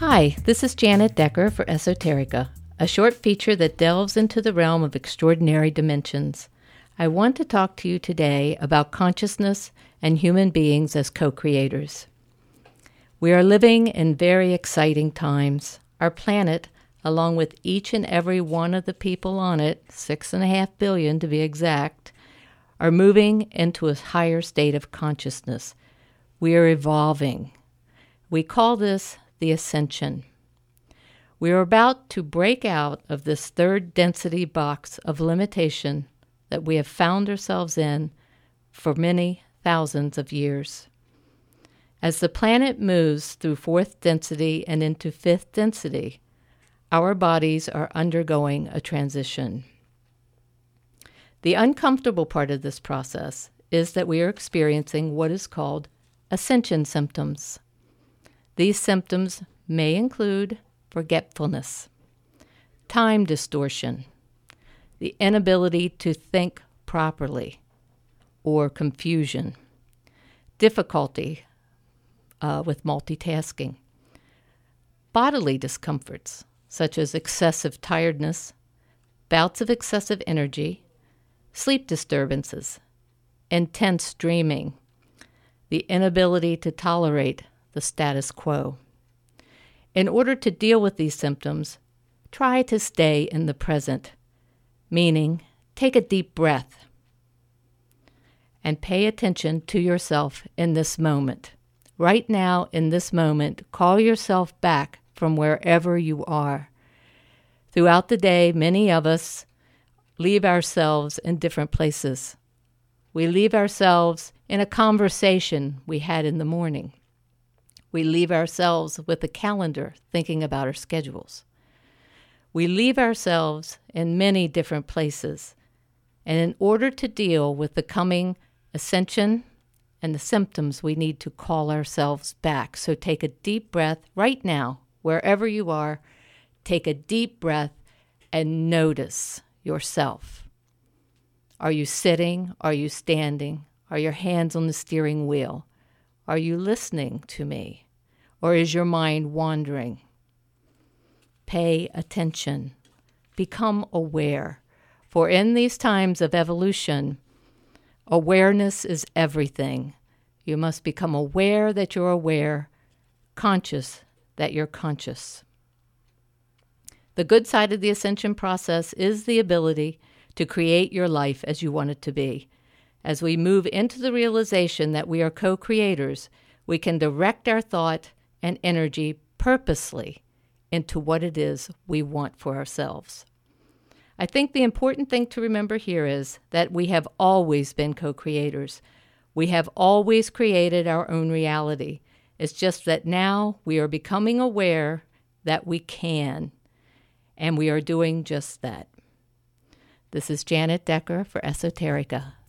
Hi, this is Janet Decker for Esoterica, a short feature that delves into the realm of extraordinary dimensions. I want to talk to you today about consciousness and human beings as co creators. We are living in very exciting times. Our planet, along with each and every one of the people on it, six and a half billion to be exact, are moving into a higher state of consciousness. We are evolving. We call this the ascension. We are about to break out of this third density box of limitation that we have found ourselves in for many thousands of years. As the planet moves through fourth density and into fifth density, our bodies are undergoing a transition. The uncomfortable part of this process is that we are experiencing what is called ascension symptoms. These symptoms may include forgetfulness, time distortion, the inability to think properly, or confusion, difficulty uh, with multitasking, bodily discomforts such as excessive tiredness, bouts of excessive energy, sleep disturbances, intense dreaming, the inability to tolerate the status quo. In order to deal with these symptoms, try to stay in the present, meaning take a deep breath and pay attention to yourself in this moment. Right now, in this moment, call yourself back from wherever you are. Throughout the day, many of us leave ourselves in different places. We leave ourselves in a conversation we had in the morning. We leave ourselves with a calendar thinking about our schedules. We leave ourselves in many different places. And in order to deal with the coming ascension and the symptoms, we need to call ourselves back. So take a deep breath right now, wherever you are. Take a deep breath and notice yourself. Are you sitting? Are you standing? Are your hands on the steering wheel? Are you listening to me? Or is your mind wandering? Pay attention. Become aware. For in these times of evolution, awareness is everything. You must become aware that you're aware, conscious that you're conscious. The good side of the ascension process is the ability to create your life as you want it to be. As we move into the realization that we are co creators, we can direct our thought and energy purposely into what it is we want for ourselves. I think the important thing to remember here is that we have always been co creators. We have always created our own reality. It's just that now we are becoming aware that we can, and we are doing just that. This is Janet Decker for Esoterica.